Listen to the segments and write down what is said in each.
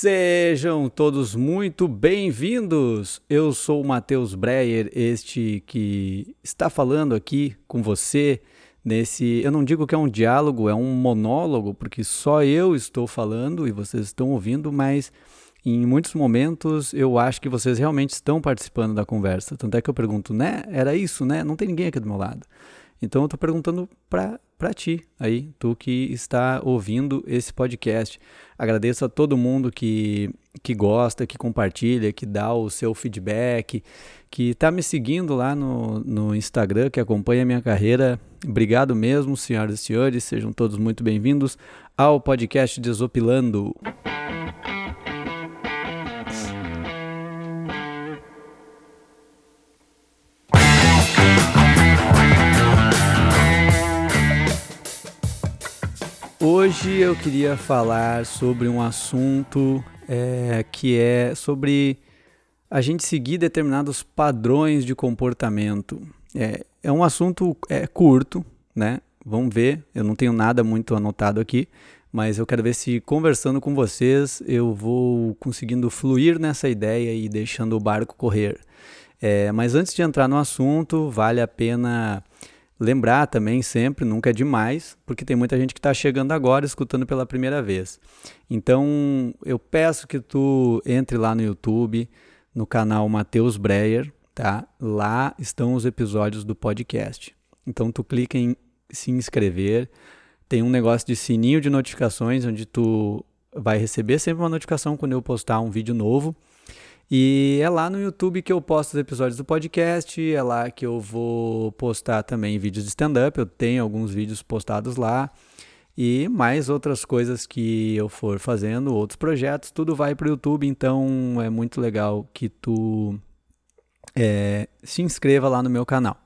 Sejam todos muito bem-vindos. Eu sou o Matheus Breyer, este que está falando aqui com você nesse, eu não digo que é um diálogo, é um monólogo, porque só eu estou falando e vocês estão ouvindo, mas em muitos momentos eu acho que vocês realmente estão participando da conversa. Tanto é que eu pergunto, né? Era isso, né? Não tem ninguém aqui do meu lado. Então eu estou perguntando para ti aí, tu que está ouvindo esse podcast. Agradeço a todo mundo que, que gosta, que compartilha, que dá o seu feedback, que está me seguindo lá no, no Instagram, que acompanha a minha carreira. Obrigado mesmo, senhoras e senhores. Sejam todos muito bem-vindos ao podcast Desopilando. Hoje eu queria falar sobre um assunto é, que é sobre a gente seguir determinados padrões de comportamento. É, é um assunto é, curto, né? Vamos ver, eu não tenho nada muito anotado aqui, mas eu quero ver se conversando com vocês eu vou conseguindo fluir nessa ideia e deixando o barco correr. É, mas antes de entrar no assunto, vale a pena Lembrar também sempre, nunca é demais, porque tem muita gente que está chegando agora escutando pela primeira vez. Então eu peço que tu entre lá no YouTube, no canal Matheus Breyer, tá? Lá estão os episódios do podcast. Então tu clica em se inscrever, tem um negócio de sininho de notificações onde tu vai receber sempre uma notificação quando eu postar um vídeo novo. E é lá no YouTube que eu posto os episódios do podcast, é lá que eu vou postar também vídeos de stand-up, eu tenho alguns vídeos postados lá. E mais outras coisas que eu for fazendo, outros projetos, tudo vai para o YouTube, então é muito legal que tu é, se inscreva lá no meu canal.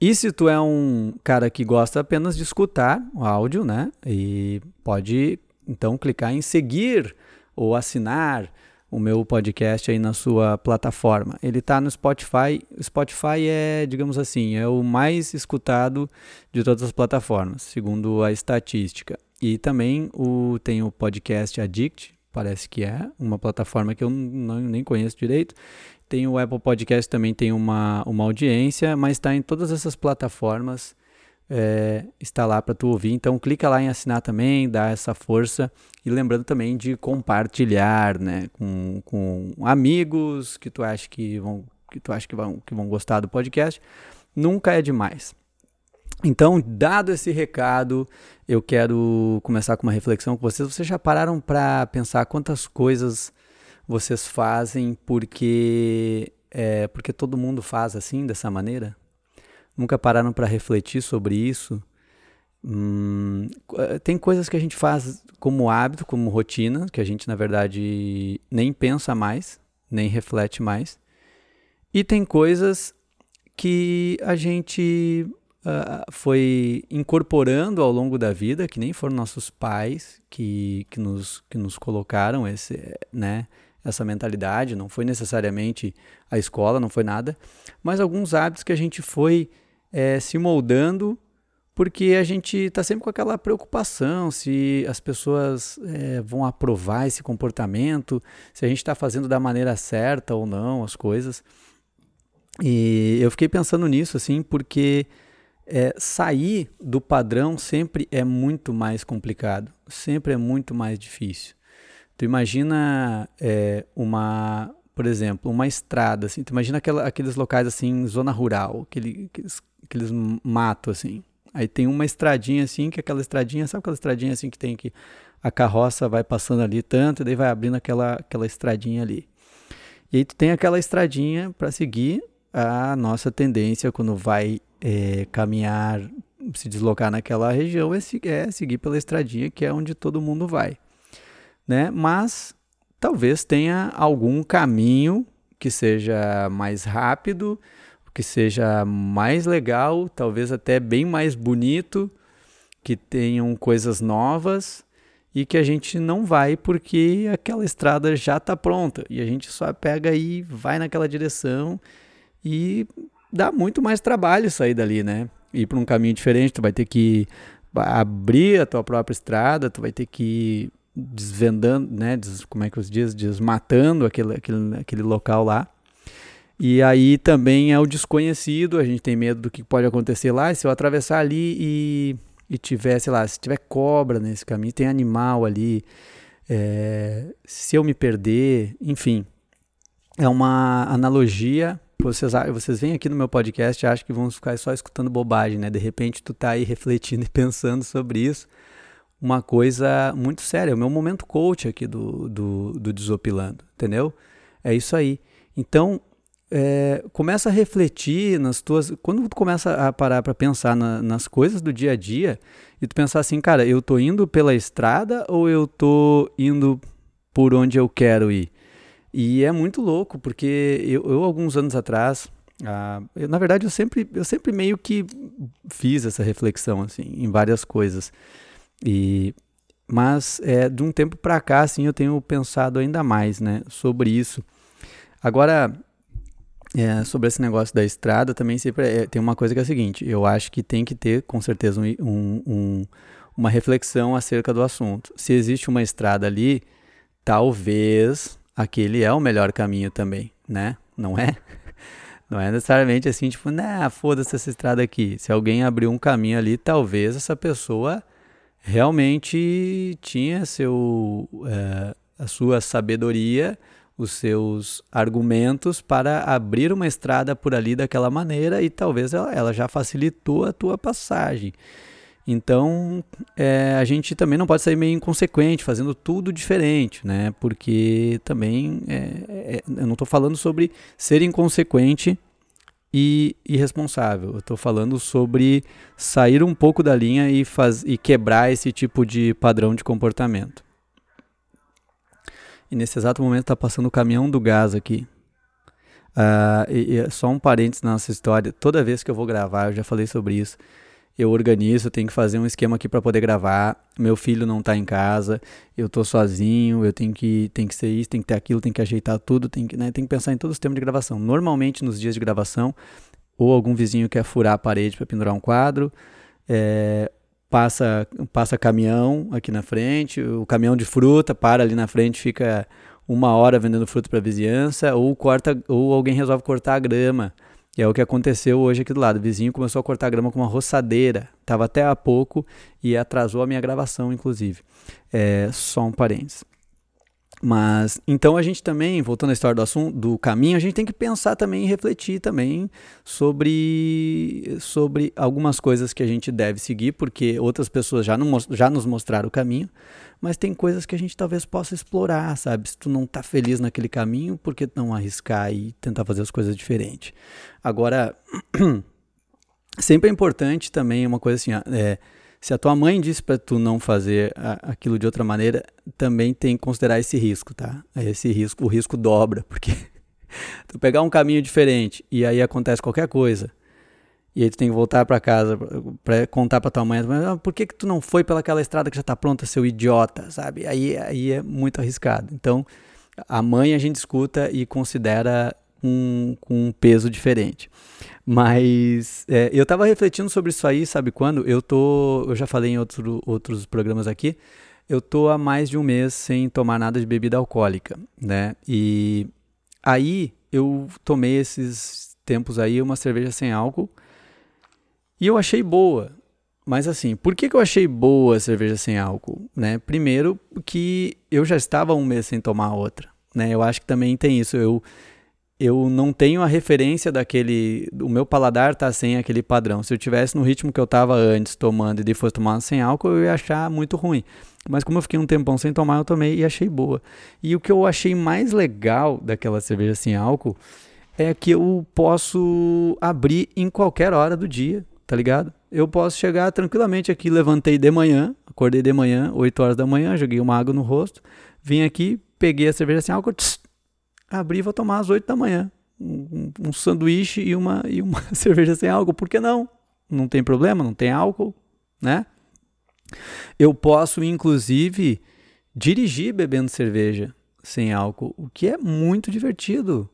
E se tu é um cara que gosta apenas de escutar o áudio, né? E pode então clicar em seguir ou assinar o meu podcast aí na sua plataforma. Ele está no Spotify. O Spotify é, digamos assim, é o mais escutado de todas as plataformas, segundo a estatística. E também o, tem o podcast Addict, parece que é uma plataforma que eu não, nem conheço direito. Tem o Apple Podcast também tem uma, uma audiência, mas está em todas essas plataformas é, está lá para tu ouvir. Então clica lá em assinar também, dá essa força e lembrando também de compartilhar, né, com, com amigos que tu acha que vão que tu acha que vão que vão gostar do podcast. Nunca é demais. Então, dado esse recado, eu quero começar com uma reflexão com vocês. Vocês já pararam para pensar quantas coisas vocês fazem porque é, porque todo mundo faz assim, dessa maneira? Nunca pararam para refletir sobre isso? Hum, tem coisas que a gente faz como hábito, como rotina, que a gente na verdade nem pensa mais, nem reflete mais. E tem coisas que a gente uh, foi incorporando ao longo da vida, que nem foram nossos pais que, que, nos, que nos colocaram esse, né, essa mentalidade, não foi necessariamente a escola, não foi nada, mas alguns hábitos que a gente foi é, se moldando, porque a gente está sempre com aquela preocupação se as pessoas é, vão aprovar esse comportamento, se a gente está fazendo da maneira certa ou não as coisas. E eu fiquei pensando nisso, assim, porque é, sair do padrão sempre é muito mais complicado, sempre é muito mais difícil. Tu imagina é, uma, por exemplo, uma estrada, assim, tu imagina aquela, aqueles locais assim, zona rural, aquele, aqueles aqueles matos assim. Aí tem uma estradinha assim, que é aquela estradinha, sabe aquela estradinha assim que tem que a carroça vai passando ali tanto, e daí vai abrindo aquela, aquela estradinha ali. E aí tu tem aquela estradinha para seguir a nossa tendência quando vai é, caminhar, se deslocar naquela região, é, é seguir pela estradinha que é onde todo mundo vai. Né? Mas talvez tenha algum caminho que seja mais rápido, que seja mais legal, talvez até bem mais bonito, que tenham coisas novas e que a gente não vai porque aquela estrada já está pronta e a gente só pega e vai naquela direção e dá muito mais trabalho sair dali, né? Ir para um caminho diferente, tu vai ter que abrir a tua própria estrada, tu vai ter que desvendando, né, des, como é que os diz, desmatando aquele, aquele, aquele local lá. E aí também é o desconhecido, a gente tem medo do que pode acontecer lá. E se eu atravessar ali e, e tiver, sei lá, se tiver cobra nesse caminho, tem animal ali, é, se eu me perder, enfim. É uma analogia. Vocês, vocês vêm aqui no meu podcast e acham que vão ficar só escutando bobagem, né? De repente tu tá aí refletindo e pensando sobre isso. Uma coisa muito séria. É o meu momento coach aqui do, do, do Desopilando, entendeu? É isso aí. Então, é, começa a refletir nas tuas. Quando tu começa a parar para pensar na, nas coisas do dia a dia e tu pensar assim, cara, eu tô indo pela estrada ou eu tô indo por onde eu quero ir? E é muito louco, porque eu, eu alguns anos atrás, ah, eu, na verdade, eu sempre, eu sempre meio que fiz essa reflexão assim, em várias coisas. E mas é, de um tempo para cá, assim, eu tenho pensado ainda mais, né, sobre isso. Agora, é, sobre esse negócio da estrada, também sempre é, tem uma coisa que é a seguinte: eu acho que tem que ter, com certeza, um, um, uma reflexão acerca do assunto. Se existe uma estrada ali, talvez aquele é o melhor caminho também, né? Não é? Não é necessariamente assim, tipo, né, foda-se essa estrada aqui. Se alguém abriu um caminho ali, talvez essa pessoa realmente tinha seu, é, a sua sabedoria os seus argumentos para abrir uma estrada por ali daquela maneira e talvez ela, ela já facilitou a tua passagem. Então, é, a gente também não pode sair meio inconsequente, fazendo tudo diferente, né? Porque também, é, é, eu não estou falando sobre ser inconsequente e irresponsável. Eu estou falando sobre sair um pouco da linha e, faz, e quebrar esse tipo de padrão de comportamento. E nesse exato momento está passando o caminhão do gás aqui. Uh, e, e, só um parênteses na nossa história. Toda vez que eu vou gravar, eu já falei sobre isso. Eu organizo, eu tenho que fazer um esquema aqui para poder gravar. Meu filho não está em casa, eu estou sozinho, eu tenho que, tem que ser isso, tem que ter aquilo, tem que ajeitar tudo, tem que, né, tem que pensar em todos os temas de gravação. Normalmente, nos dias de gravação, ou algum vizinho quer furar a parede para pendurar um quadro, é, passa, passa caminhão aqui na frente, o caminhão de fruta para ali na frente, fica uma hora vendendo fruta para a vizinhança, ou corta, ou alguém resolve cortar a grama. E é o que aconteceu hoje aqui do lado. O vizinho começou a cortar grama com uma roçadeira. Estava até há pouco e atrasou a minha gravação, inclusive. É, só um parênteses. Mas então a gente também, voltando à história do assunto, do caminho, a gente tem que pensar também e refletir também sobre, sobre algumas coisas que a gente deve seguir, porque outras pessoas já, não, já nos mostraram o caminho, mas tem coisas que a gente talvez possa explorar, sabe? Se tu não tá feliz naquele caminho, por que não arriscar e tentar fazer as coisas diferentes? Agora, sempre é importante também uma coisa assim, é, se a tua mãe disse para tu não fazer aquilo de outra maneira, também tem que considerar esse risco, tá? Esse risco, o risco dobra, porque tu pegar um caminho diferente e aí acontece qualquer coisa, e aí tu tem que voltar para casa para contar para tua mãe, ah, por que que tu não foi pelaquela estrada que já tá pronta, seu idiota, sabe? Aí aí é muito arriscado. Então, a mãe a gente escuta e considera com um peso diferente. Mas é, eu estava refletindo sobre isso aí, sabe quando? Eu tô, eu já falei em outro, outros programas aqui, eu tô há mais de um mês sem tomar nada de bebida alcoólica, né? E aí eu tomei esses tempos aí uma cerveja sem álcool e eu achei boa. Mas assim, por que, que eu achei boa a cerveja sem álcool? Né? Primeiro, que eu já estava um mês sem tomar outra. Né? Eu acho que também tem isso. Eu, eu não tenho a referência daquele. O meu paladar tá sem aquele padrão. Se eu tivesse no ritmo que eu tava antes tomando e depois tomando sem álcool, eu ia achar muito ruim. Mas como eu fiquei um tempão sem tomar, eu tomei e achei boa. E o que eu achei mais legal daquela cerveja sem álcool é que eu posso abrir em qualquer hora do dia, tá ligado? Eu posso chegar tranquilamente aqui, levantei de manhã, acordei de manhã, 8 horas da manhã, joguei uma água no rosto, vim aqui, peguei a cerveja sem álcool, tss, abrir e vou tomar às 8 da manhã. Um, um, sanduíche e uma, e uma cerveja sem álcool. Por que não? Não tem problema, não tem álcool, né? Eu posso, inclusive, dirigir bebendo cerveja sem álcool, o que é muito divertido.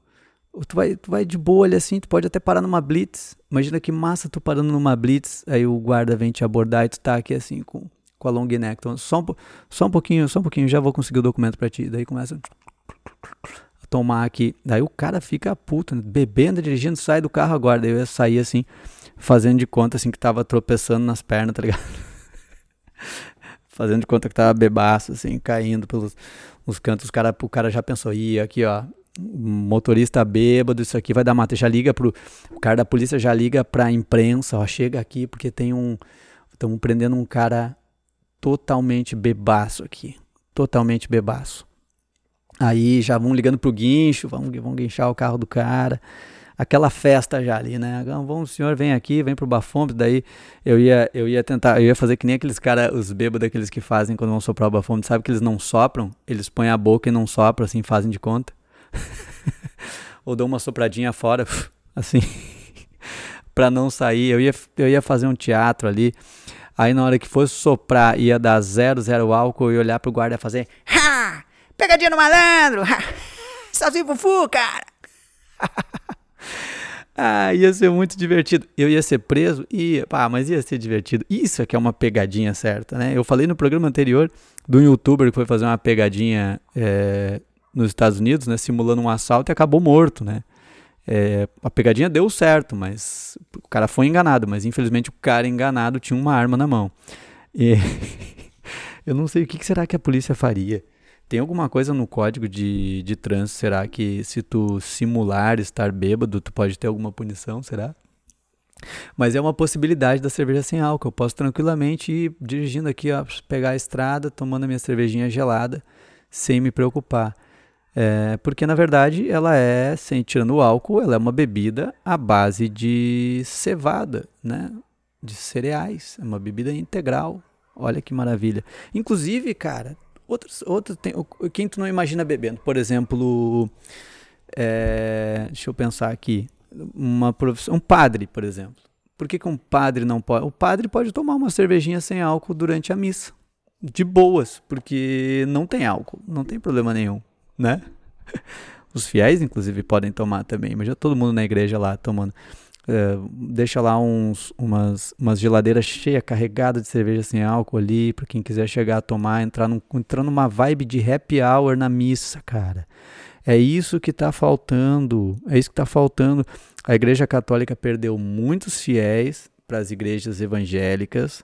Tu vai, tu vai de boa ali assim, tu pode até parar numa blitz. Imagina que massa tu parando numa blitz, aí o guarda vem te abordar e tu tá aqui assim com, com a long neck. Então, só, um, só um pouquinho, só um pouquinho, já vou conseguir o documento para ti. Daí começa tomar aqui. Daí o cara fica puto, né? bebendo, dirigindo, sai do carro agora. Daí eu ia sair assim, fazendo de conta assim que tava tropeçando nas pernas, tá ligado? fazendo de conta que tava bebaço, assim, caindo pelos os cantos. O cara, o cara já pensou, ih, aqui ó, motorista bêbado, isso aqui vai dar mata. Já liga pro. O cara da polícia já liga pra imprensa, ó, chega aqui porque tem um. Estamos prendendo um cara totalmente bebaço aqui. Totalmente bebaço. Aí já vão ligando pro guincho, vão, vão guinchar o carro do cara. Aquela festa já ali, né? Vamos, senhor, vem aqui, vem pro bafômetro. Daí eu ia, eu ia tentar, eu ia fazer que nem aqueles caras, os bêbados, aqueles que fazem quando vão soprar o bafômetro. Sabe que eles não sopram? Eles põem a boca e não sopram, assim, fazem de conta. Ou dou uma sopradinha fora, assim, para não sair. Eu ia, eu ia fazer um teatro ali. Aí na hora que fosse soprar, ia dar zero, zero álcool e olhar pro guarda fazer ha! Pegadinha no malandro! Salzinho fufu, cara! ah, ia ser muito divertido. Eu ia ser preso? Ia, pá, mas ia ser divertido. Isso é que é uma pegadinha certa, né? Eu falei no programa anterior do youtuber que foi fazer uma pegadinha é, nos Estados Unidos, né, simulando um assalto e acabou morto, né? É, a pegadinha deu certo, mas o cara foi enganado, mas infelizmente o cara enganado tinha uma arma na mão. E eu não sei o que, será que a polícia faria. Tem alguma coisa no código de, de trânsito? Será que se tu simular estar bêbado, tu pode ter alguma punição? Será? Mas é uma possibilidade da cerveja sem álcool. Eu posso tranquilamente ir dirigindo aqui, ó, pegar a estrada, tomando a minha cervejinha gelada, sem me preocupar. É, porque na verdade ela é, sem tirando o álcool, ela é uma bebida à base de cevada, né? De cereais, é uma bebida integral. Olha que maravilha. Inclusive, cara, outros, outros tem, quem tu não imagina bebendo, por exemplo, é, deixa eu pensar aqui, uma profissão, um padre, por exemplo. Por que, que um padre não pode? O padre pode tomar uma cervejinha sem álcool durante a missa, de boas, porque não tem álcool, não tem problema nenhum né? Os fiéis, inclusive, podem tomar também. mas já todo mundo na igreja lá tomando. Uh, deixa lá uns, umas, umas geladeiras cheias, carregadas de cerveja sem álcool ali, para quem quiser chegar a tomar, entrar, num, entrar numa vibe de happy hour na missa, cara. É isso que está faltando. É isso que está faltando. A Igreja Católica perdeu muitos fiéis para as igrejas evangélicas,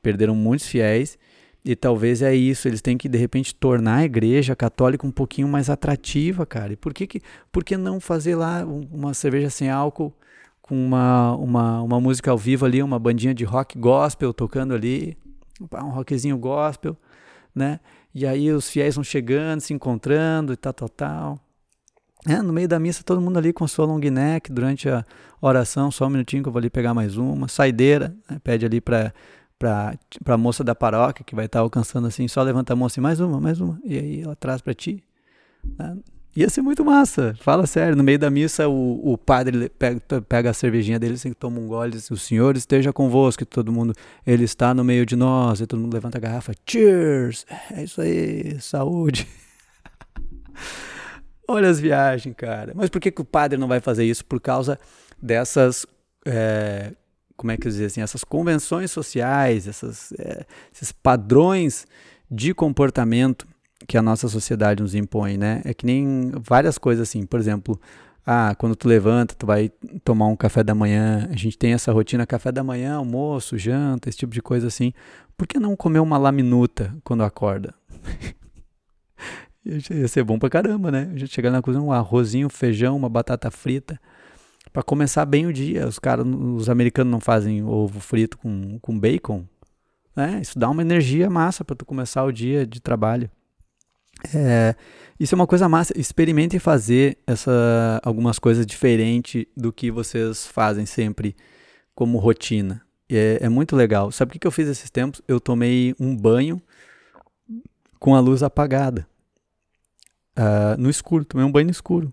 perderam muitos fiéis e talvez é isso, eles têm que de repente tornar a igreja católica um pouquinho mais atrativa, cara. E por que, que, por que não fazer lá uma cerveja sem álcool com uma, uma, uma música ao vivo ali, uma bandinha de rock gospel tocando ali, um rockzinho gospel, né? E aí os fiéis vão chegando, se encontrando e tal, tal, tal. É, no meio da missa, todo mundo ali com sua long neck durante a oração, só um minutinho que eu vou ali pegar mais uma. Saideira, né? pede ali para a moça da paróquia que vai estar tá alcançando assim, só levanta a mão assim, mais uma, mais uma, e aí ela traz para ti. Né? Ia ser muito massa, fala sério. No meio da missa, o, o padre pega, pega a cervejinha dele, assim, toma um gole, diz, o Senhor esteja convosco, todo mundo, ele está no meio de nós, e todo mundo levanta a garrafa, cheers, é isso aí, saúde. Olha as viagens, cara. Mas por que, que o padre não vai fazer isso? Por causa dessas é, como é que eu dizer assim, essas convenções sociais, essas, é, esses padrões de comportamento que a nossa sociedade nos impõe, né? É que nem várias coisas assim, por exemplo, ah, quando tu levanta, tu vai tomar um café da manhã, a gente tem essa rotina café da manhã, almoço, janta, esse tipo de coisa assim. Por que não comer uma laminuta quando acorda? Ia ser bom pra caramba, né? A gente chegar na cozinha, um arrozinho, feijão, uma batata frita para começar bem o dia. Os caras, os americanos não fazem ovo frito com, com bacon, né? Isso dá uma energia massa para tu começar o dia de trabalho. É, isso é uma coisa massa. Experimentem fazer essa, algumas coisas diferentes do que vocês fazem sempre como rotina. É, é muito legal. Sabe o que, eu fiz esses tempos? Eu tomei um banho com a luz apagada. Uh, no escuro, tomei um banho no escuro.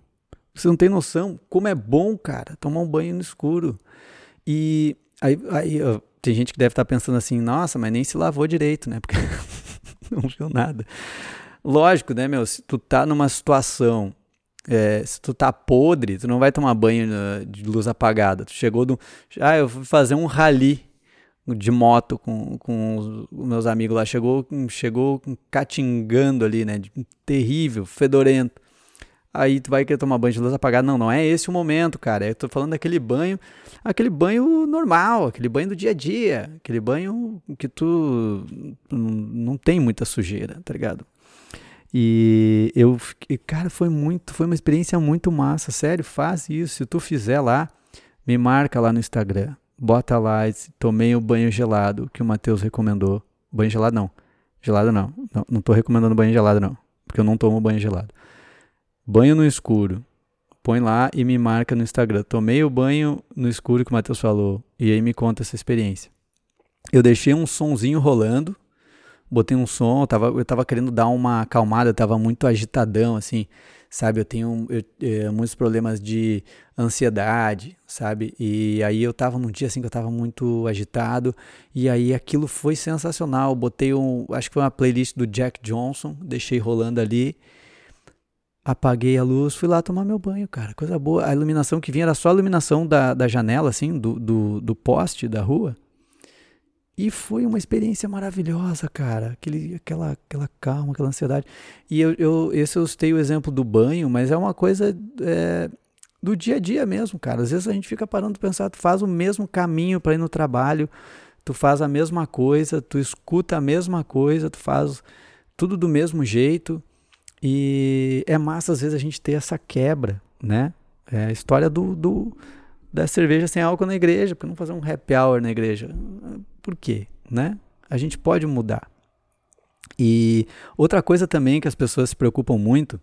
Você não tem noção como é bom, cara, tomar um banho no escuro. E aí, aí tem gente que deve estar pensando assim, nossa, mas nem se lavou direito, né? Porque não viu nada. Lógico, né, meu? Se tu tá numa situação, é, se tu tá podre, tu não vai tomar banho de luz apagada. Tu chegou do. Ah, eu vou fazer um rally de moto com, com os meus amigos lá. Chegou, chegou catingando ali, né? Terrível, fedorento. Aí tu vai querer tomar banho de luz apagada. Não, não é esse o momento, cara. Eu tô falando daquele banho, aquele banho normal, aquele banho do dia a dia, aquele banho que tu não tem muita sujeira, tá ligado? E eu, cara, foi muito, foi uma experiência muito massa, sério, faz isso. Se tu fizer lá, me marca lá no Instagram. Bota lá, tomei o banho gelado que o Matheus recomendou. Banho gelado não. Gelado não. Não, não tô recomendando banho gelado não, porque eu não tomo banho gelado. Banho no escuro. Põe lá e me marca no Instagram. Tomei o banho no escuro que o Matheus falou. E aí me conta essa experiência. Eu deixei um sonzinho rolando. Botei um som, eu tava, eu tava querendo dar uma acalmada, eu tava muito agitadão, assim, sabe? Eu tenho eu, eu, muitos problemas de ansiedade, sabe? E aí eu tava num dia assim que eu tava muito agitado, e aí aquilo foi sensacional. botei um, acho que foi uma playlist do Jack Johnson, deixei rolando ali, apaguei a luz, fui lá tomar meu banho, cara. Coisa boa. A iluminação que vinha era só a iluminação da, da janela, assim, do, do, do poste da rua. E foi uma experiência maravilhosa, cara. Aquele, aquela, aquela calma, aquela ansiedade. E eu, eu, esse eu citei o exemplo do banho, mas é uma coisa é, do dia a dia mesmo, cara. Às vezes a gente fica parando de pensar, tu faz o mesmo caminho para ir no trabalho, tu faz a mesma coisa, tu escuta a mesma coisa, tu faz tudo do mesmo jeito. E é massa, às vezes, a gente ter essa quebra, né? É a história do, do, da cerveja sem álcool na igreja, porque não fazer um happy hour na igreja? Por quê, né? A gente pode mudar. E outra coisa também que as pessoas se preocupam muito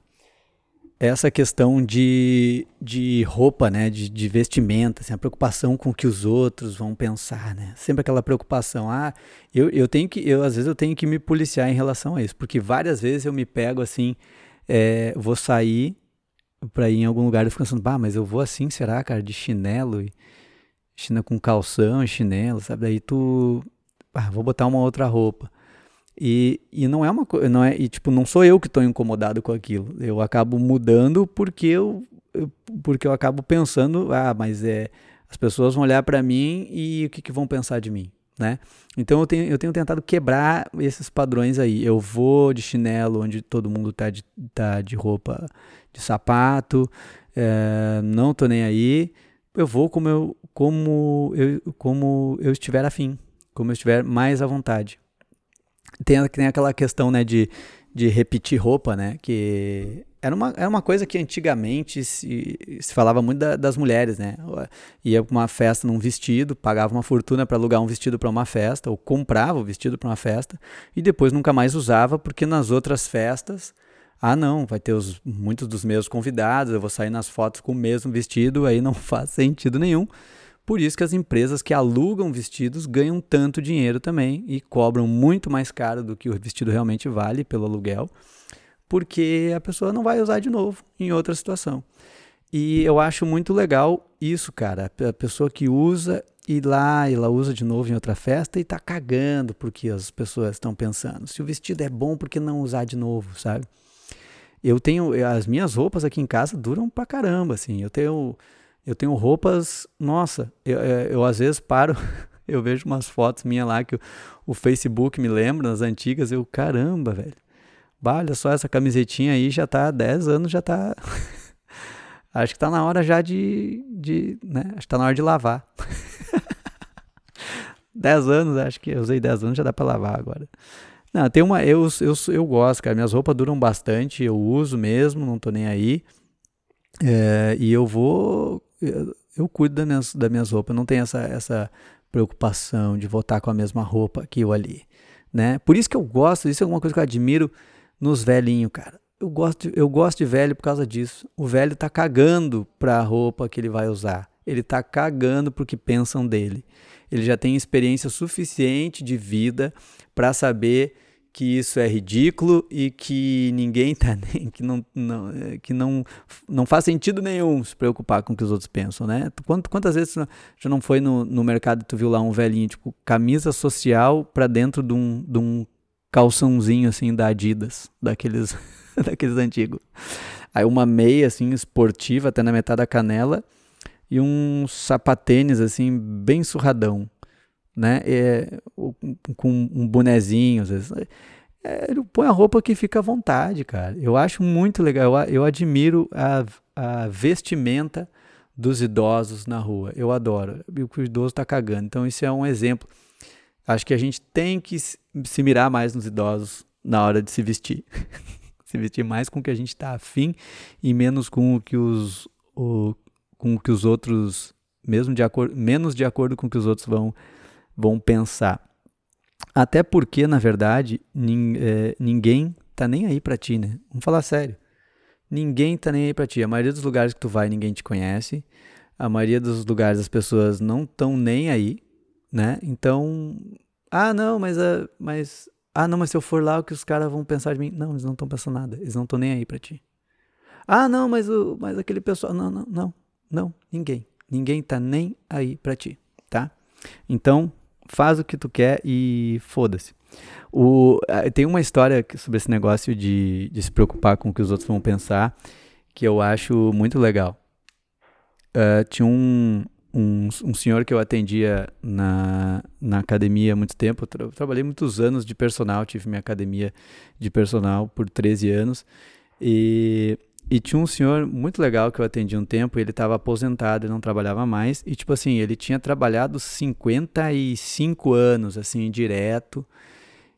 é essa questão de, de roupa, né? De, de vestimenta, assim, a preocupação com o que os outros vão pensar, né? Sempre aquela preocupação, ah, eu, eu tenho que, eu às vezes eu tenho que me policiar em relação a isso, porque várias vezes eu me pego assim, é, vou sair para ir em algum lugar e fico pensando, bah, mas eu vou assim, será, cara, de chinelo e chinelo com calção chinelo, sabe? Daí tu, ah, vou botar uma outra roupa. E, e não é uma coisa, não é, e tipo, não sou eu que estou incomodado com aquilo. Eu acabo mudando porque eu, eu, porque eu acabo pensando, ah, mas é as pessoas vão olhar para mim e o que, que vão pensar de mim, né? Então eu tenho, eu tenho tentado quebrar esses padrões aí. Eu vou de chinelo onde todo mundo tá de, tá de roupa de sapato, é, não tô nem aí. Eu vou como eu, como eu, como eu estiver afim, como eu estiver mais à vontade. Tem, tem aquela questão, né, de, de repetir roupa, né, que era uma, era uma coisa que antigamente se, se falava muito da, das mulheres, né? Ia para uma festa num vestido, pagava uma fortuna para alugar um vestido para uma festa, ou comprava o vestido para uma festa, e depois nunca mais usava, porque nas outras festas ah, não, vai ter os, muitos dos meus convidados, eu vou sair nas fotos com o mesmo vestido, aí não faz sentido nenhum. Por isso que as empresas que alugam vestidos ganham tanto dinheiro também e cobram muito mais caro do que o vestido realmente vale pelo aluguel, porque a pessoa não vai usar de novo em outra situação. E eu acho muito legal isso, cara. A pessoa que usa e lá ela usa de novo em outra festa e tá cagando porque as pessoas estão pensando. Se o vestido é bom, por que não usar de novo, sabe? Eu tenho as minhas roupas aqui em casa duram pra caramba, assim. Eu tenho eu tenho roupas, nossa, eu, eu, é, eu às vezes paro, eu vejo umas fotos minhas lá que o, o Facebook me lembra, nas antigas, eu, caramba, velho. Bah, olha só essa camisetinha aí já tá há 10 anos, já tá Acho que tá na hora já de, de né? Acho que tá na hora de lavar. 10 anos, acho que eu usei 10 anos, já dá para lavar agora. Não, tem uma. Eu, eu, eu gosto, cara. Minhas roupas duram bastante, eu uso mesmo, não tô nem aí. É, e eu vou. Eu, eu cuido das minhas, das minhas roupas, não tenho essa, essa preocupação de voltar com a mesma roupa que eu ali. Né? Por isso que eu gosto, isso é uma coisa que eu admiro nos velhinhos, cara. Eu gosto, eu gosto de velho por causa disso. O velho tá cagando pra roupa que ele vai usar. Ele tá cagando pro que pensam dele. Ele já tem experiência suficiente de vida para saber que isso é ridículo e que ninguém tá nem, que não, não é, que não, não faz sentido nenhum se preocupar com o que os outros pensam, né? Quantas, quantas vezes já não foi no, no mercado e tu viu lá um velhinho, tipo, camisa social para dentro de um, de um calçãozinho assim da Adidas, daqueles, daqueles antigos. Aí uma meia assim esportiva até na metade da canela e um sapatênis assim bem surradão. né? É, com um bonezinho, às vezes. É, ele põe a roupa que fica à vontade, cara. Eu acho muito legal. Eu, eu admiro a, a vestimenta dos idosos na rua. Eu adoro. E o idoso tá cagando. Então, isso é um exemplo. Acho que a gente tem que se mirar mais nos idosos na hora de se vestir. se vestir mais com o que a gente está afim e menos com o que os, o, com o que os outros, mesmo de acordo, menos de acordo com o que os outros vão, vão pensar. Até porque, na verdade, nin, é, ninguém tá nem aí para ti, né? Vamos falar sério. Ninguém tá nem aí para ti. A maioria dos lugares que tu vai, ninguém te conhece. A maioria dos lugares as pessoas não estão nem aí, né? Então, ah, não, mas, uh, mas ah, não, mas se eu for lá, o que os caras vão pensar de mim? Não, eles não estão pensando nada. Eles não estão nem aí para ti. Ah, não, mas, o, mas aquele pessoal. Não, não, não. Não, ninguém. Ninguém tá nem aí para ti, tá? Então, faz o que tu quer e foda-se. O, tem uma história sobre esse negócio de, de se preocupar com o que os outros vão pensar que eu acho muito legal. Uh, tinha um, um, um, senhor que eu atendia na, na academia há muito tempo. Tra trabalhei muitos anos de personal, tive minha academia de personal por 13 anos. E, e tinha um senhor muito legal que eu atendi um tempo. Ele estava aposentado, ele não trabalhava mais. E, tipo assim, ele tinha trabalhado 55 anos, assim, direto.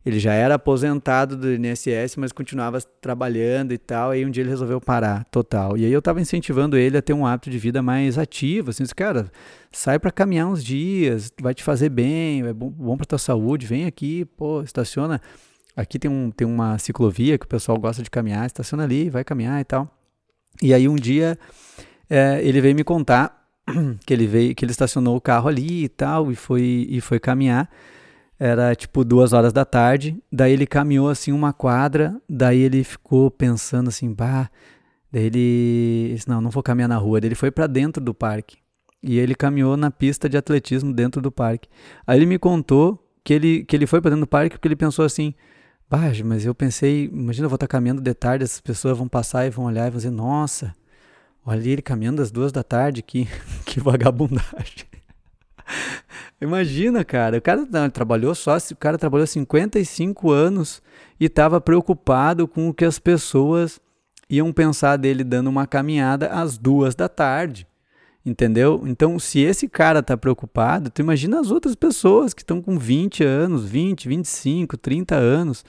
Ele já era aposentado do INSS, mas continuava trabalhando e tal. Aí um dia ele resolveu parar total. E aí eu estava incentivando ele a ter um hábito de vida mais ativo. Assim, cara, sai para caminhar uns dias, vai te fazer bem, é bom, bom para tua saúde. Vem aqui, pô, estaciona. Aqui tem, um, tem uma ciclovia que o pessoal gosta de caminhar, estaciona ali, vai caminhar e tal. E aí um dia é, ele veio me contar que ele veio, que ele estacionou o carro ali e tal e foi e foi caminhar. Era tipo duas horas da tarde. Daí ele caminhou assim uma quadra. Daí ele ficou pensando assim, bah. Daí ele disse, não, não vou caminhar na rua. Daí ele foi para dentro do parque. E ele caminhou na pista de atletismo dentro do parque. Aí ele me contou que ele, que ele foi para dentro do parque porque ele pensou assim, bah, mas eu pensei, imagina eu vou estar tá caminhando de tarde, essas pessoas vão passar e vão olhar e vão dizer, nossa, olha ele caminhando às duas da tarde, que, que vagabundagem. Imagina, cara, o cara não, trabalhou só, o cara trabalhou 55 anos e estava preocupado com o que as pessoas iam pensar dele dando uma caminhada às duas da tarde. Entendeu? Então, se esse cara tá preocupado, tu imagina as outras pessoas que estão com 20 anos, 20, 25, 30 anos,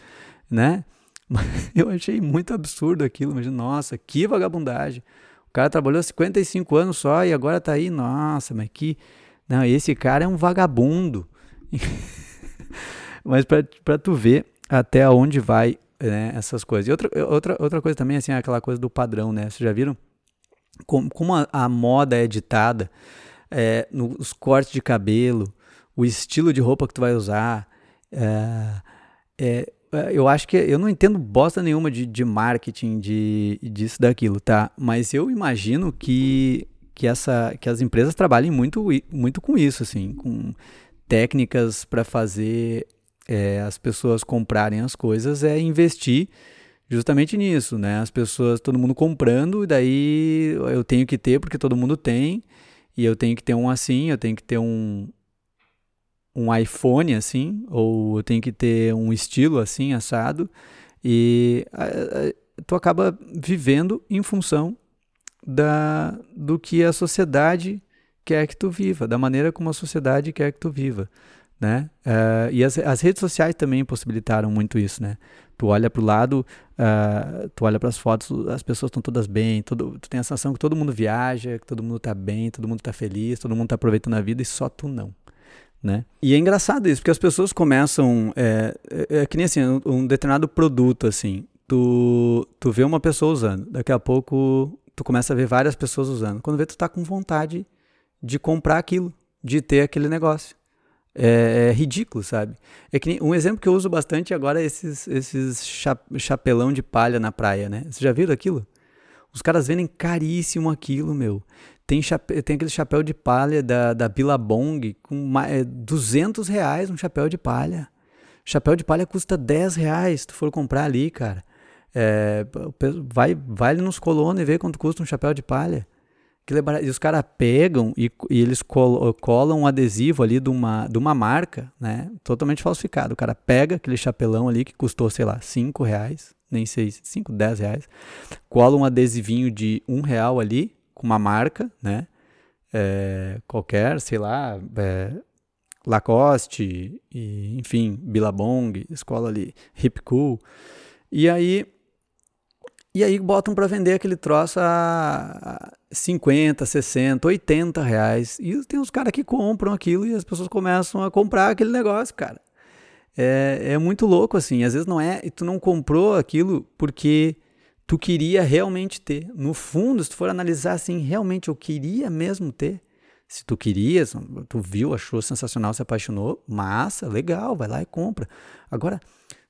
né? Eu achei muito absurdo aquilo. Imagina, nossa, que vagabundagem. O cara trabalhou 55 anos só e agora tá aí, nossa, mas que não, esse cara é um vagabundo. Mas para tu ver até onde vai né, essas coisas. E outra, outra, outra coisa também, assim, é aquela coisa do padrão, né? Vocês já viram? Como, como a, a, moda é ditada, é, nos cortes de cabelo, o estilo de roupa que tu vai usar. É, é, eu acho que eu não entendo bosta nenhuma de, de marketing, de disso, daquilo, tá? Mas eu imagino que que, essa, que as empresas trabalhem muito, muito com isso, assim, com técnicas para fazer é, as pessoas comprarem as coisas é investir justamente nisso, né? As pessoas, todo mundo comprando, e daí eu tenho que ter porque todo mundo tem, e eu tenho que ter um assim, eu tenho que ter um, um iPhone assim, ou eu tenho que ter um estilo assim, assado, e a, a, tu acaba vivendo em função da, do que a sociedade quer que tu viva, da maneira como a sociedade quer que tu viva, né? Uh, e as, as redes sociais também possibilitaram muito isso, né? Tu olha para o lado, uh, tu olha para as fotos, as pessoas estão todas bem, todo, tu tem a sensação que todo mundo viaja, que todo mundo está bem, todo mundo está feliz, todo mundo está aproveitando a vida e só tu não. Né? E é engraçado isso, porque as pessoas começam. É, é, é que nem assim, um, um determinado produto, assim. Tu, tu vê uma pessoa usando, daqui a pouco tu começa a ver várias pessoas usando. Quando vê, tu tá com vontade de comprar aquilo, de ter aquele negócio. É, é ridículo, sabe? É que um exemplo que eu uso bastante agora é esses, esses chapelão de palha na praia, né? Você já viram aquilo? Os caras vendem caríssimo aquilo, meu. Tem, chape... tem aquele chapéu de palha da, da Billabong com é, 200 reais um chapéu de palha. Chapéu de palha custa 10 reais se tu for comprar ali, cara. É, vai, vai nos colonos e vê quanto custa um chapéu de palha. Aquilo é. E os caras pegam e, e eles colam, um adesivo ali de uma, de uma marca, né? Totalmente falsificado. O cara pega aquele chapelão ali que custou, sei lá, 5 reais, nem sei, 5, 10 reais. Cola um adesivinho de um real ali, com uma marca, né? É, qualquer, sei lá, é, Lacoste, e, enfim, Billabong, escola ali, Hip Cool. E aí e aí botam para vender aquele troço a 50, 60, 80 reais. E tem uns caras que compram aquilo e as pessoas começam a comprar aquele negócio, cara. É, é muito louco assim. Às vezes não é, e tu não comprou aquilo porque tu queria realmente ter. No fundo, se tu for analisar assim, realmente eu queria mesmo ter. Se tu querias, tu viu, achou sensacional, se apaixonou, massa, legal, vai lá e compra. Agora,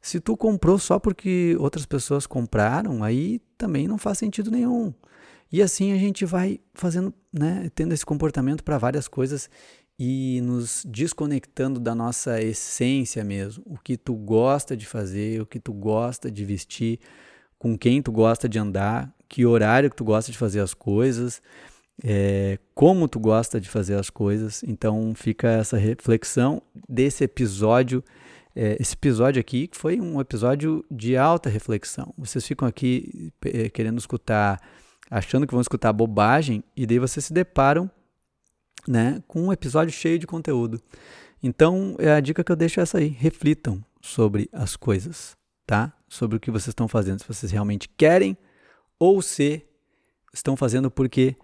se tu comprou só porque outras pessoas compraram, aí também não faz sentido nenhum. E assim a gente vai fazendo, né, tendo esse comportamento para várias coisas e nos desconectando da nossa essência mesmo, o que tu gosta de fazer, o que tu gosta de vestir, com quem tu gosta de andar, que horário que tu gosta de fazer as coisas, é, como tu gosta de fazer as coisas. Então fica essa reflexão desse episódio é, esse episódio aqui foi um episódio de alta reflexão. Vocês ficam aqui é, querendo escutar, achando que vão escutar bobagem, e daí vocês se deparam né, com um episódio cheio de conteúdo. Então, é a dica que eu deixo é essa aí: reflitam sobre as coisas, tá? Sobre o que vocês estão fazendo, se vocês realmente querem ou se estão fazendo porque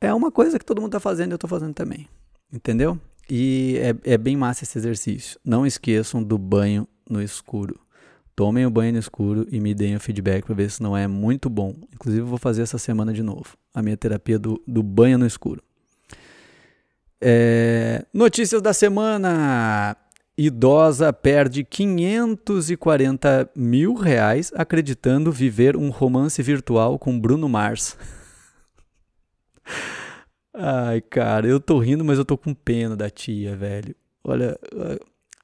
é uma coisa que todo mundo está fazendo e eu estou fazendo também. Entendeu? E é, é bem massa esse exercício. Não esqueçam do banho no escuro. Tomem o banho no escuro e me deem o feedback para ver se não é muito bom. Inclusive, eu vou fazer essa semana de novo. A minha terapia do, do banho no escuro. É, notícias da semana. Idosa perde 540 mil reais acreditando viver um romance virtual com Bruno Mars. Ai, cara, eu tô rindo, mas eu tô com pena da tia, velho. Olha,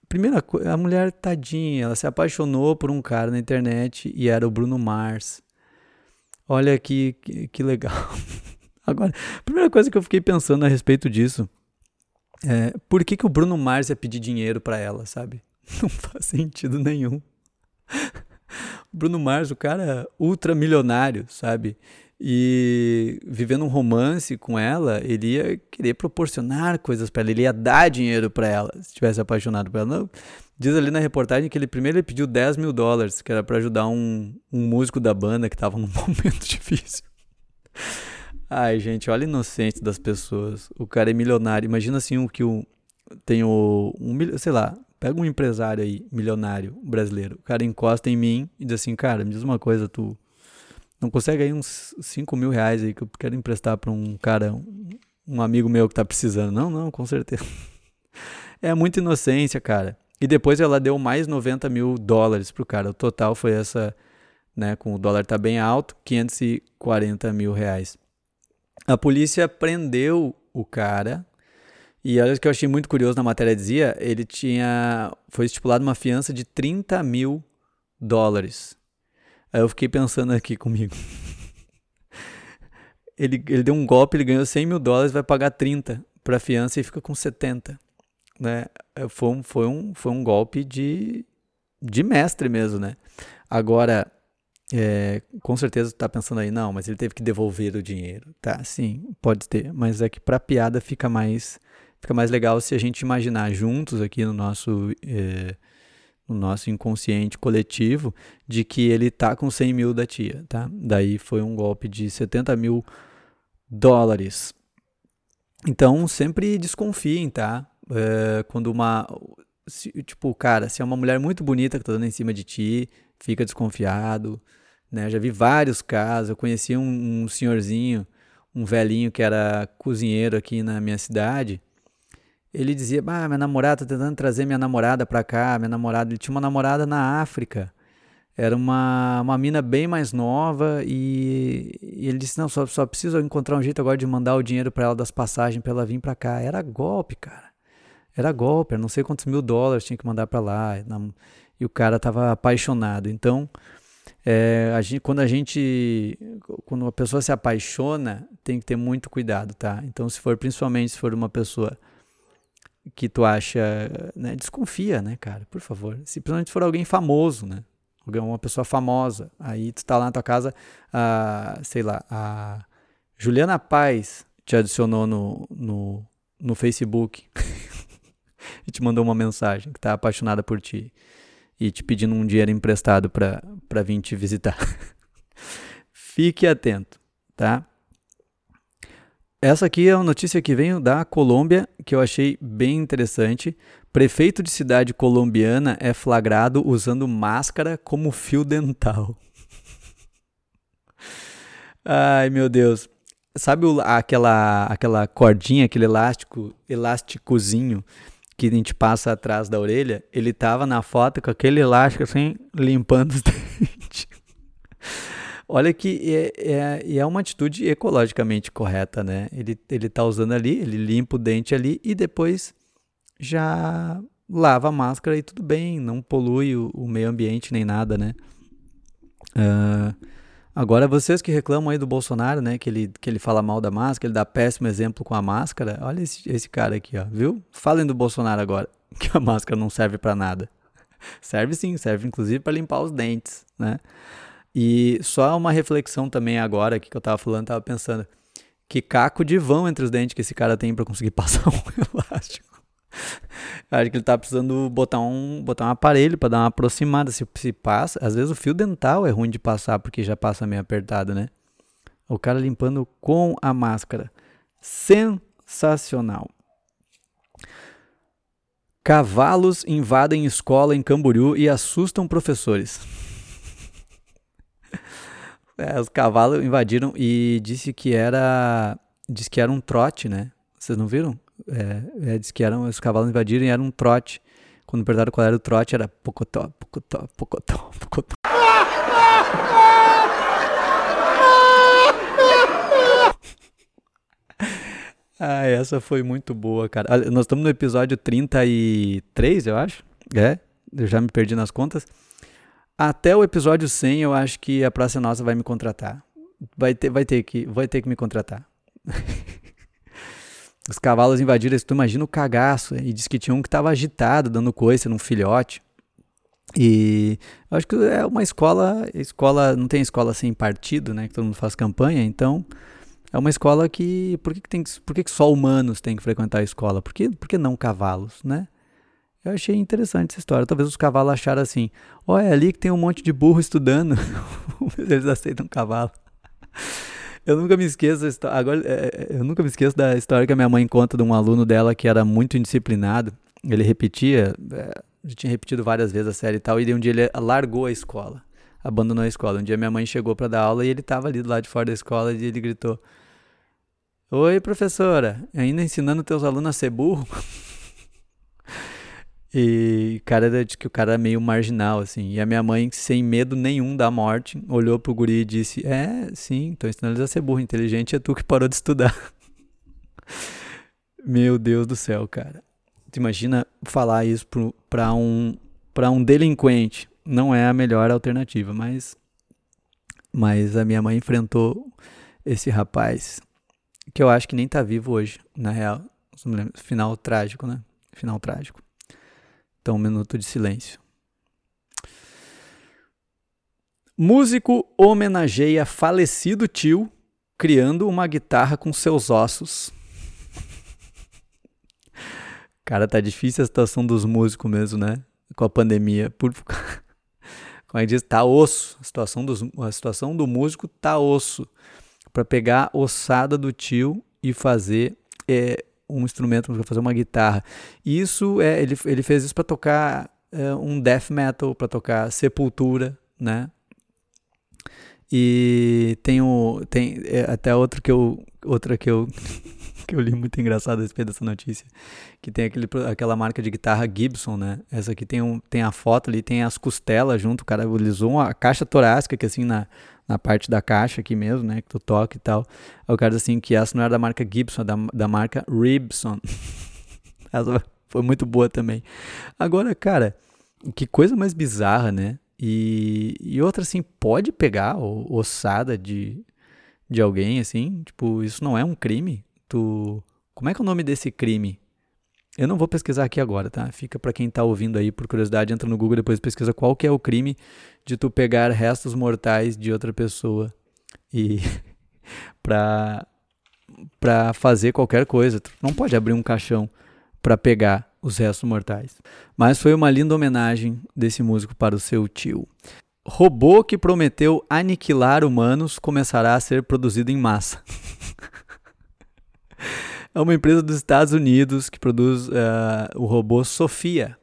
primeira coisa, a mulher tadinha, ela se apaixonou por um cara na internet e era o Bruno Mars. Olha que, que, que legal. Agora, a primeira coisa que eu fiquei pensando a respeito disso é por que, que o Bruno Mars ia pedir dinheiro para ela, sabe? Não faz sentido nenhum. Bruno Mars, o cara ultramilionário, sabe? E vivendo um romance com ela, ele ia querer proporcionar coisas para ela, ele ia dar dinheiro para ela, se tivesse apaixonado por ela. Não, diz ali na reportagem que ele primeiro ele pediu 10 mil dólares, que era para ajudar um, um músico da banda que estava num momento difícil. Ai, gente, olha a inocência das pessoas. O cara é milionário. Imagina assim o que o tem o um, sei lá, pega um empresário aí, milionário brasileiro. O cara encosta em mim e diz assim, cara, me diz uma coisa, tu não consegue aí uns 5 mil reais aí que eu quero emprestar para um cara, um, um amigo meu que tá precisando. Não, não, com certeza. É muita inocência, cara. E depois ela deu mais 90 mil dólares pro cara. O total foi essa, né? Com o dólar tá bem alto, 540 mil reais. A polícia prendeu o cara. E olha o que eu achei muito curioso na matéria dizia, ele tinha. Foi estipulado uma fiança de 30 mil dólares. Aí eu fiquei pensando aqui comigo. ele, ele deu um golpe, ele ganhou 100 mil dólares, vai pagar 30 para fiança e fica com 70. Né? É, foi, um, foi, um, foi um golpe de, de mestre mesmo, né? Agora, é, com certeza tu tá pensando aí, não, mas ele teve que devolver o dinheiro. Tá, sim, pode ter. Mas é que pra piada fica mais, fica mais legal se a gente imaginar juntos aqui no nosso... É, no nosso inconsciente coletivo de que ele tá com 100 mil da tia, tá? Daí foi um golpe de 70 mil dólares. Então sempre desconfiem, tá? É, quando uma. Se, tipo, cara, se é uma mulher muito bonita que tá dando em cima de ti, fica desconfiado. Né? Já vi vários casos. Eu conheci um, um senhorzinho, um velhinho que era cozinheiro aqui na minha cidade ele dizia: ah, minha namorada, tá tentando trazer minha namorada pra cá. Minha namorada, ele tinha uma namorada na África. Era uma, uma mina bem mais nova e, e ele disse: Não, só, só preciso encontrar um jeito agora de mandar o dinheiro para ela das passagens para ela vir para cá. Era golpe, cara. Era golpe, não sei quantos mil dólares tinha que mandar para lá. E o cara tava apaixonado. Então, é, a gente, quando a gente. Quando a pessoa se apaixona, tem que ter muito cuidado, tá? Então, se for, principalmente se for uma pessoa que tu acha, né, desconfia, né, cara, por favor. Se principalmente for alguém famoso, né? Uma pessoa famosa. Aí tu tá lá na tua casa, a, sei lá, a Juliana Paz te adicionou no, no, no Facebook e te mandou uma mensagem que tá apaixonada por ti e te pedindo um dinheiro emprestado para vir te visitar. Fique atento, tá? Essa aqui é uma notícia que veio da Colômbia, que eu achei bem interessante. Prefeito de cidade colombiana é flagrado usando máscara como fio dental. Ai, meu Deus. Sabe o, aquela, aquela cordinha, aquele elástico, elásticozinho que a gente passa atrás da orelha? Ele tava na foto com aquele elástico assim, limpando os dentes. Olha que é, é, é uma atitude ecologicamente correta, né? Ele, ele tá usando ali, ele limpa o dente ali e depois já lava a máscara e tudo bem, não polui o, o meio ambiente nem nada, né? Uh, agora, vocês que reclamam aí do Bolsonaro, né? Que ele, que ele fala mal da máscara, ele dá péssimo exemplo com a máscara. Olha esse, esse cara aqui, ó, viu? Falem do Bolsonaro agora, que a máscara não serve para nada. Serve sim, serve inclusive para limpar os dentes, né? E só uma reflexão também agora que eu tava falando, tava pensando que caco de vão entre os dentes que esse cara tem para conseguir passar um elástico. Acho que ele tá precisando botar um, botar um aparelho para dar uma aproximada. Se, se passa, às vezes o fio dental é ruim de passar porque já passa meio apertado, né? O cara limpando com a máscara. Sensacional. Cavalos invadem escola em Camboriú e assustam professores. É, os cavalos invadiram e disse que era. Disse que era um trote, né? Vocês não viram? É, é, disse que eram, os cavalos invadiram e era um trote. Quando perguntaram qual era o trote, era pocotó, pocotó, pocotó, pocotó. Ah, essa foi muito boa, cara. Nós estamos no episódio 33, eu acho. É, eu já me perdi nas contas. Até o episódio 100, eu acho que a Praça Nossa vai me contratar. Vai ter, vai ter, que, vai ter que me contratar. Os cavalos invadiram, tu imagina o cagaço. E disse que tinha um que estava agitado, dando coice num filhote. E eu acho que é uma escola, escola não tem escola sem partido, né? Que todo mundo faz campanha, então é uma escola que por que, que tem por que, que só humanos têm que frequentar a escola? Por que, por que não cavalos, né? Eu achei interessante essa história. Talvez os cavalos acharam assim: olha, é ali que tem um monte de burro estudando. Eles aceitam cavalo. Eu nunca me esqueço agora é, é, eu nunca me esqueço da história que a minha mãe conta de um aluno dela que era muito indisciplinado. Ele repetia, é, já tinha repetido várias vezes a série e tal, e um dia ele largou a escola, abandonou a escola. Um dia minha mãe chegou para dar aula e ele estava ali do lado de fora da escola e ele gritou: "Oi, professora, ainda ensinando teus alunos a ser burro?" E cara era que o cara é meio marginal, assim. E a minha mãe, sem medo nenhum da morte, olhou pro guri e disse: É, sim, tô ensinando eles a ser burro. Inteligente é tu que parou de estudar. Meu Deus do céu, cara. Tu imagina falar isso pro, pra, um, pra um delinquente. Não é a melhor alternativa, mas. Mas a minha mãe enfrentou esse rapaz, que eu acho que nem tá vivo hoje, na real. Final trágico, né? Final trágico. Então, um minuto de silêncio. Músico homenageia falecido tio criando uma guitarra com seus ossos. Cara, tá difícil a situação dos músicos mesmo, né? Com a pandemia. Por... Como é que diz? Tá osso. A situação, dos... a situação do músico tá osso. Para pegar a ossada do tio e fazer é, um instrumento para fazer uma guitarra. E isso é ele, ele fez isso para tocar é, um death metal, para tocar Sepultura, né? E tem, o, tem é, até outro que eu outra que eu que eu li muito engraçado a respeito dessa notícia, que tem aquele, aquela marca de guitarra Gibson, né? Essa aqui tem, um, tem a foto ali, tem as costelas junto, o cara utilizou a caixa torácica que assim na na parte da caixa aqui mesmo, né? Que tu toca e tal. Aí o cara assim que essa não era da marca Gibson, é da, da marca Ribson. essa foi muito boa também. Agora, cara, que coisa mais bizarra, né? E, e outra assim, pode pegar o, ossada de, de alguém, assim, tipo, isso não é um crime? Como é que é o nome desse crime? Eu não vou pesquisar aqui agora, tá? Fica para quem tá ouvindo aí, por curiosidade, entra no Google depois pesquisa qual que é o crime de tu pegar restos mortais de outra pessoa e para para fazer qualquer coisa. Tu não pode abrir um caixão para pegar os restos mortais. Mas foi uma linda homenagem desse músico para o seu tio. Robô que prometeu aniquilar humanos começará a ser produzido em massa. é uma empresa dos Estados Unidos que produz uh, o robô Sofia.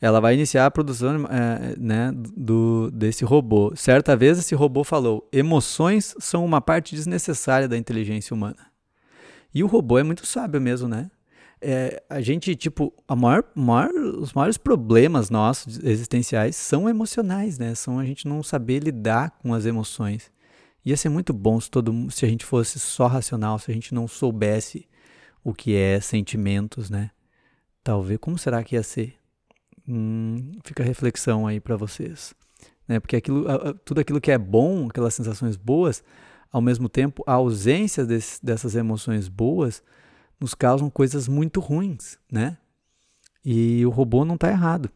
Ela vai iniciar a produção uh, né, do, desse robô. Certa vez esse robô falou: emoções são uma parte desnecessária da inteligência humana. E o robô é muito sábio mesmo, né? É, a gente, tipo, a maior, maior, os maiores problemas nossos existenciais são emocionais, né? São a gente não saber lidar com as emoções. Ia ser muito bom se, todo, se a gente fosse só racional, se a gente não soubesse o que é sentimentos, né? Talvez, como será que ia ser? Hum, fica a reflexão aí para vocês. Né? Porque aquilo, tudo aquilo que é bom, aquelas sensações boas, ao mesmo tempo, a ausência desse, dessas emoções boas nos causam coisas muito ruins, né? E o robô não está errado.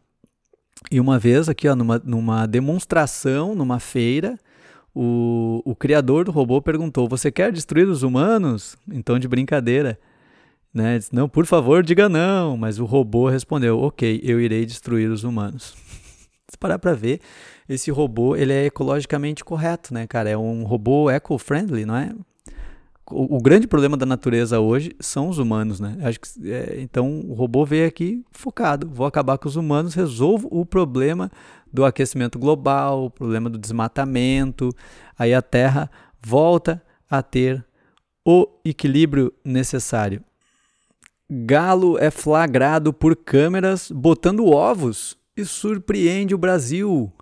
E uma vez aqui, ó, numa, numa demonstração, numa feira, o, o criador do robô perguntou: Você quer destruir os humanos? Então, de brincadeira. Né? Disse, não, por favor, diga não. Mas o robô respondeu: Ok, eu irei destruir os humanos. Se parar para ver, esse robô ele é ecologicamente correto, né, cara? É um robô eco-friendly, não é? o, o, grande problema da natureza hoje são os humanos, né? Acho que, é, então o robô veio aqui focado, vou acabar com os humanos, resolvo o problema do aquecimento global, o problema do desmatamento, aí a Terra volta a ter o equilíbrio necessário. Galo é flagrado por câmeras botando ovos e surpreende o Brasil.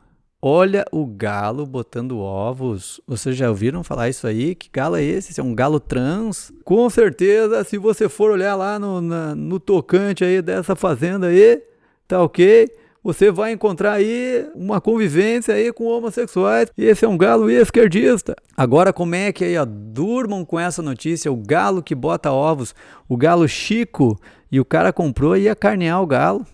Olha o galo botando ovos. Vocês já ouviram falar isso aí? Que galo é esse? Esse é um galo trans? Com certeza, se você for olhar lá no, na, no tocante aí dessa fazenda aí, tá ok? Você vai encontrar aí uma convivência aí com homossexuais. Esse é um galo esquerdista. Agora como é que aí, ó, durmam com essa notícia? O galo que bota ovos, o galo Chico, e o cara comprou e ia carnear o galo.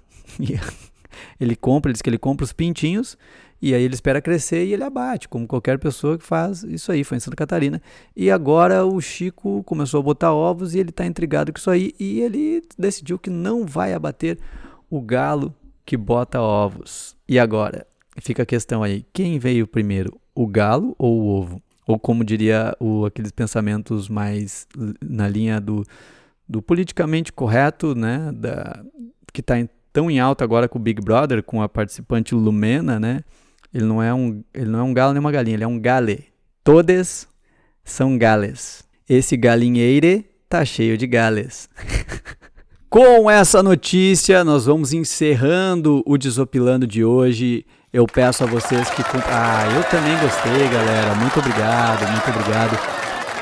ele compra, ele diz que ele compra os pintinhos e aí ele espera crescer e ele abate, como qualquer pessoa que faz isso aí, foi em Santa Catarina. E agora o Chico começou a botar ovos e ele está intrigado com isso aí e ele decidiu que não vai abater o galo que bota ovos. E agora? Fica a questão aí, quem veio primeiro, o galo ou o ovo? Ou como diria o, aqueles pensamentos mais na linha do, do politicamente correto, né, da, que está tão em alta agora com o Big Brother, com a participante Lumena, né, ele não é um, ele não é um galo nem uma galinha, ele é um gale. Todas são gales. Esse galinheire tá cheio de gales. Com essa notícia, nós vamos encerrando o Desopilando de hoje. Eu peço a vocês que. Ah, eu também gostei, galera. Muito obrigado, muito obrigado.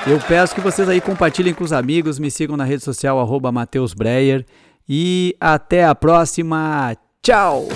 Eu peço que vocês aí compartilhem com os amigos, me sigam na rede social, arroba Mateus Breyer. E até a próxima. Tchau!